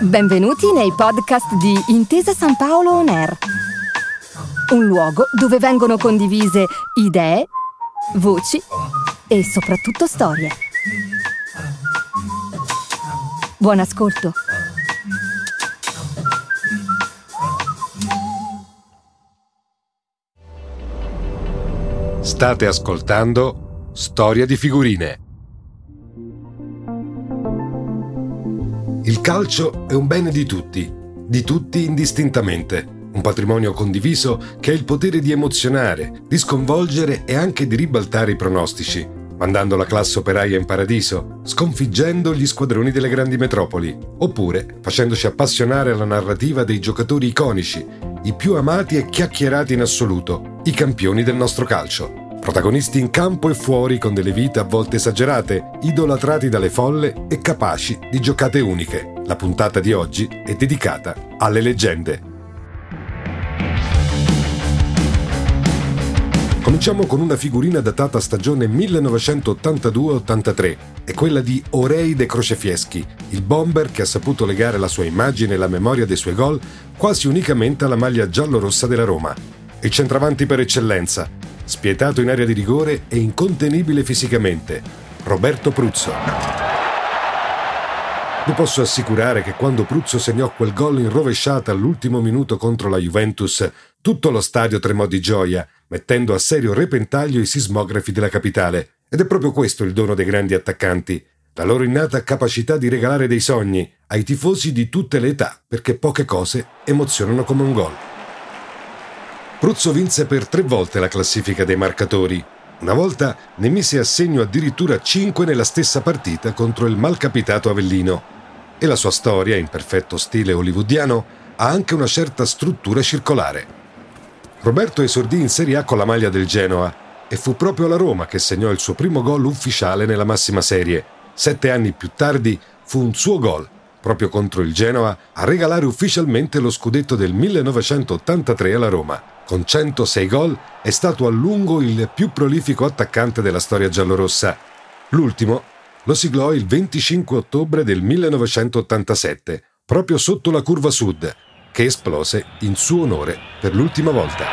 Benvenuti nei podcast di Intesa San Paolo On Air. Un luogo dove vengono condivise idee, voci e soprattutto storie. Buon ascolto. State ascoltando Storia di figurine. Calcio è un bene di tutti, di tutti indistintamente, un patrimonio condiviso che ha il potere di emozionare, di sconvolgere e anche di ribaltare i pronostici, mandando la classe operaia in paradiso, sconfiggendo gli squadroni delle grandi metropoli, oppure facendoci appassionare alla narrativa dei giocatori iconici, i più amati e chiacchierati in assoluto, i campioni del nostro calcio. Protagonisti in campo e fuori con delle vite a volte esagerate, idolatrati dalle folle e capaci di giocate uniche. La puntata di oggi è dedicata alle leggende. Cominciamo con una figurina datata stagione 1982-83. È quella di Oreide Crocefieschi, il bomber che ha saputo legare la sua immagine e la memoria dei suoi gol quasi unicamente alla maglia giallo-rossa della Roma. Il centravanti per eccellenza, spietato in area di rigore e incontenibile fisicamente, Roberto Pruzzo. Vi posso assicurare che quando Pruzzo segnò quel gol in rovesciata all'ultimo minuto contro la Juventus, tutto lo stadio tremò di gioia, mettendo a serio repentaglio i sismografi della capitale. Ed è proprio questo il dono dei grandi attaccanti, la loro innata capacità di regalare dei sogni ai tifosi di tutte le età, perché poche cose emozionano come un gol. Pruzzo vinse per tre volte la classifica dei marcatori. Una volta ne mise a segno addirittura cinque nella stessa partita contro il malcapitato Avellino. E la sua storia, in perfetto stile hollywoodiano, ha anche una certa struttura circolare. Roberto esordì in Serie A con la maglia del Genoa e fu proprio la Roma che segnò il suo primo gol ufficiale nella massima serie. Sette anni più tardi fu un suo gol, proprio contro il Genoa, a regalare ufficialmente lo scudetto del 1983 alla Roma. Con 106 gol è stato a lungo il più prolifico attaccante della storia giallorossa. L'ultimo lo siglò il 25 ottobre del 1987, proprio sotto la curva sud, che esplose in suo onore per l'ultima volta.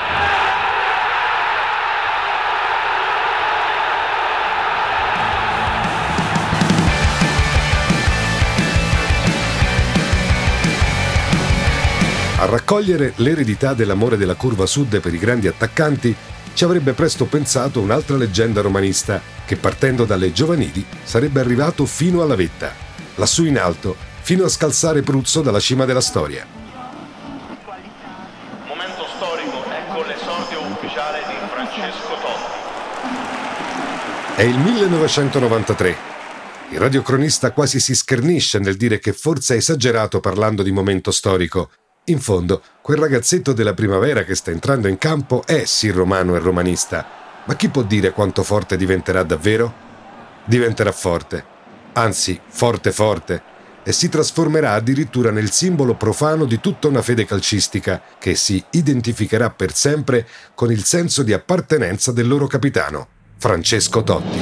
A raccogliere l'eredità dell'amore della curva sud per i grandi attaccanti ci avrebbe presto pensato un'altra leggenda romanista che partendo dalle giovanili sarebbe arrivato fino alla vetta, lassù in alto, fino a scalzare Pruzzo dalla cima della storia. Momento storico, ecco l'esordio ufficiale di Francesco Totti. È il 1993. Il radiocronista quasi si schernisce nel dire che forse ha esagerato parlando di momento storico, in fondo, quel ragazzetto della primavera che sta entrando in campo è sì romano e romanista, ma chi può dire quanto forte diventerà davvero? Diventerà forte, anzi forte forte, e si trasformerà addirittura nel simbolo profano di tutta una fede calcistica che si identificherà per sempre con il senso di appartenenza del loro capitano, Francesco Totti.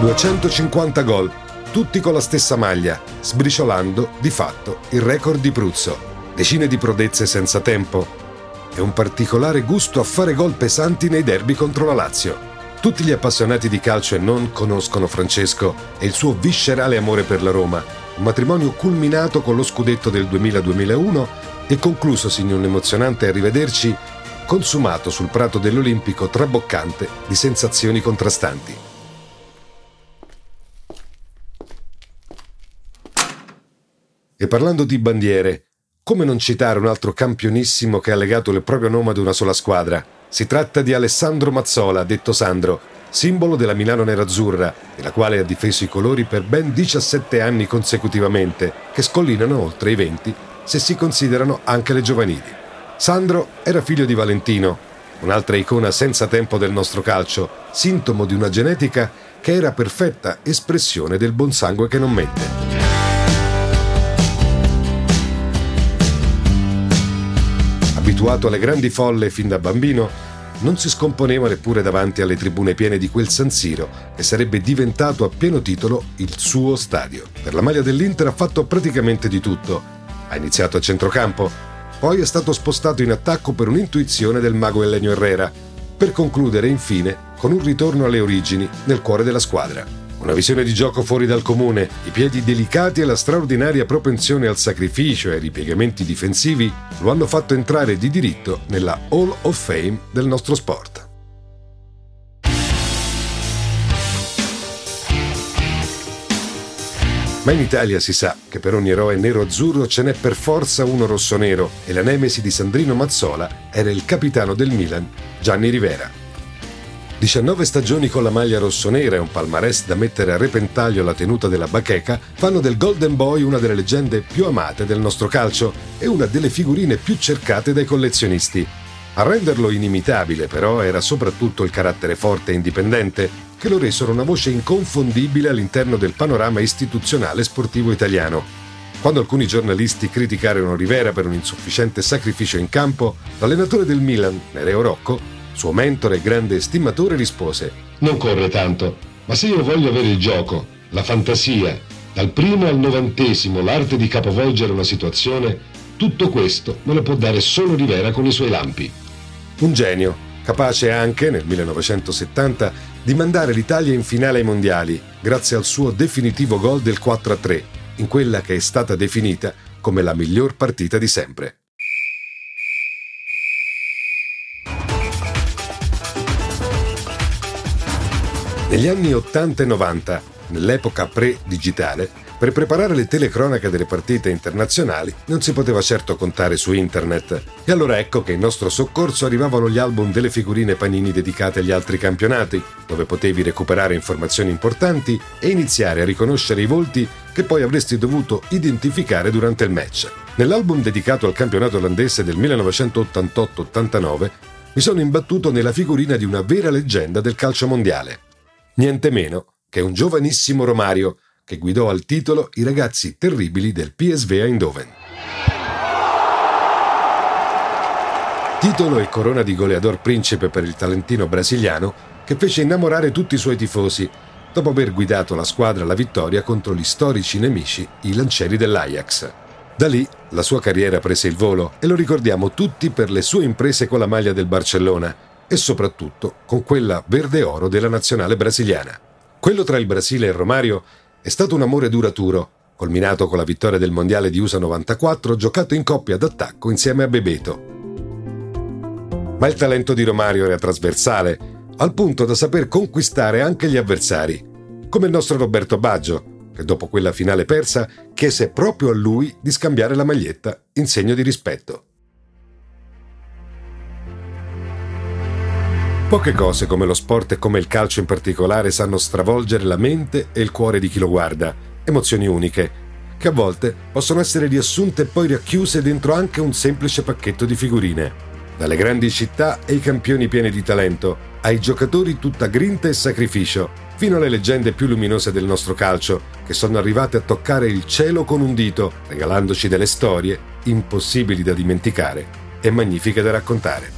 «250 gol, tutti con la stessa maglia, sbriciolando, di fatto, il record di Pruzzo. Decine di prodezze senza tempo e un particolare gusto a fare gol pesanti nei derby contro la Lazio. Tutti gli appassionati di calcio e non conoscono Francesco e il suo viscerale amore per la Roma, un matrimonio culminato con lo scudetto del 2000-2001 e conclusosi in un emozionante arrivederci consumato sul prato dell'Olimpico traboccante di sensazioni contrastanti. E parlando di bandiere, come non citare un altro campionissimo che ha legato il proprio nome ad una sola squadra? Si tratta di Alessandro Mazzola, detto Sandro, simbolo della Milano Nerazzurra, nella quale ha difeso i colori per ben 17 anni consecutivamente, che scollinano oltre i 20 se si considerano anche le giovanili. Sandro era figlio di Valentino, un'altra icona senza tempo del nostro calcio, sintomo di una genetica che era perfetta espressione del buon sangue che non mente. Abituato alle grandi folle fin da bambino, non si scomponeva neppure davanti alle tribune piene di quel San Siro, che sarebbe diventato a pieno titolo il suo stadio. Per la maglia dell'Inter ha fatto praticamente di tutto. Ha iniziato a centrocampo, poi è stato spostato in attacco per un'intuizione del mago Elenio Herrera, per concludere infine con un ritorno alle origini nel cuore della squadra. Una visione di gioco fuori dal comune, i piedi delicati e la straordinaria propensione al sacrificio e ai ripiegamenti difensivi lo hanno fatto entrare di diritto nella Hall of Fame del nostro sport. Ma in Italia si sa che per ogni eroe nero-azzurro ce n'è per forza uno rosso-nero e la nemesi di Sandrino Mazzola era il capitano del Milan, Gianni Rivera. 19 stagioni con la maglia rossonera e un palmarès da mettere a repentaglio la tenuta della bacheca fanno del Golden Boy una delle leggende più amate del nostro calcio e una delle figurine più cercate dai collezionisti. A renderlo inimitabile però era soprattutto il carattere forte e indipendente che lo resero una voce inconfondibile all'interno del panorama istituzionale sportivo italiano. Quando alcuni giornalisti criticarono Rivera per un insufficiente sacrificio in campo, l'allenatore del Milan, Nereo Rocco, suo mentore e grande estimatore rispose Non corre tanto, ma se io voglio avere il gioco, la fantasia, dal primo al novantesimo, l'arte di capovolgere una situazione, tutto questo me lo può dare solo Rivera con i suoi lampi. Un genio, capace anche, nel 1970, di mandare l'Italia in finale ai mondiali, grazie al suo definitivo gol del 4-3, in quella che è stata definita come la miglior partita di sempre. Negli anni 80 e 90, nell'epoca pre-digitale, per preparare le telecronache delle partite internazionali non si poteva certo contare su internet. E allora ecco che in nostro soccorso arrivavano gli album delle figurine panini dedicate agli altri campionati, dove potevi recuperare informazioni importanti e iniziare a riconoscere i volti che poi avresti dovuto identificare durante il match. Nell'album dedicato al campionato olandese del 1988-89 mi sono imbattuto nella figurina di una vera leggenda del calcio mondiale niente meno che un giovanissimo Romario che guidò al titolo i ragazzi terribili del PSV Eindhoven. Titolo e corona di goleador principe per il talentino brasiliano che fece innamorare tutti i suoi tifosi dopo aver guidato la squadra alla vittoria contro gli storici nemici, i lancieri dell'Ajax. Da lì la sua carriera prese il volo e lo ricordiamo tutti per le sue imprese con la maglia del Barcellona, e soprattutto con quella verde-oro della nazionale brasiliana. Quello tra il Brasile e Romario è stato un amore duraturo, culminato con la vittoria del Mondiale di USA 94 giocato in coppia d'attacco insieme a Bebeto. Ma il talento di Romario era trasversale, al punto da saper conquistare anche gli avversari, come il nostro Roberto Baggio, che dopo quella finale persa chiese proprio a lui di scambiare la maglietta in segno di rispetto. Poche cose come lo sport e come il calcio in particolare sanno stravolgere la mente e il cuore di chi lo guarda, emozioni uniche, che a volte possono essere riassunte e poi racchiuse dentro anche un semplice pacchetto di figurine. Dalle grandi città e i campioni pieni di talento, ai giocatori tutta grinta e sacrificio, fino alle leggende più luminose del nostro calcio, che sono arrivate a toccare il cielo con un dito, regalandoci delle storie impossibili da dimenticare e magnifiche da raccontare.